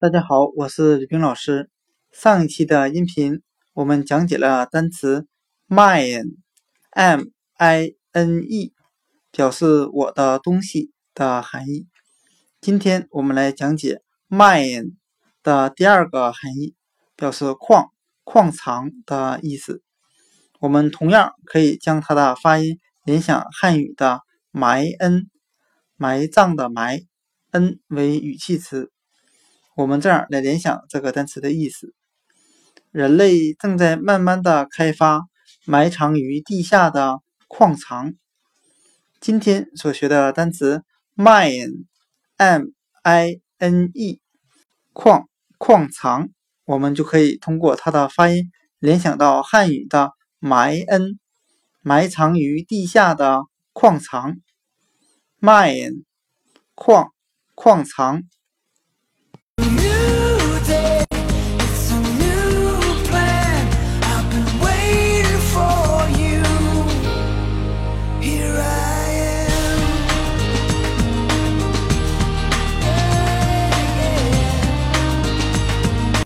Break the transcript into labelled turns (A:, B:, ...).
A: 大家好，我是李冰老师。上一期的音频我们讲解了单词 mine，m-i-n-e，表示我的东西的含义。今天我们来讲解 mine 的第二个含义，表示矿、矿藏的意思。我们同样可以将它的发音联想汉语的埋恩，埋葬的埋。n 为语气词，我们这样来联想这个单词的意思：人类正在慢慢的开发埋藏于地下的矿藏。今天所学的单词 mine，m-i-n-e，矿矿藏，我们就可以通过它的发音联想到汉语的埋恩，埋藏于地下的矿藏。mine 矿。矿藏。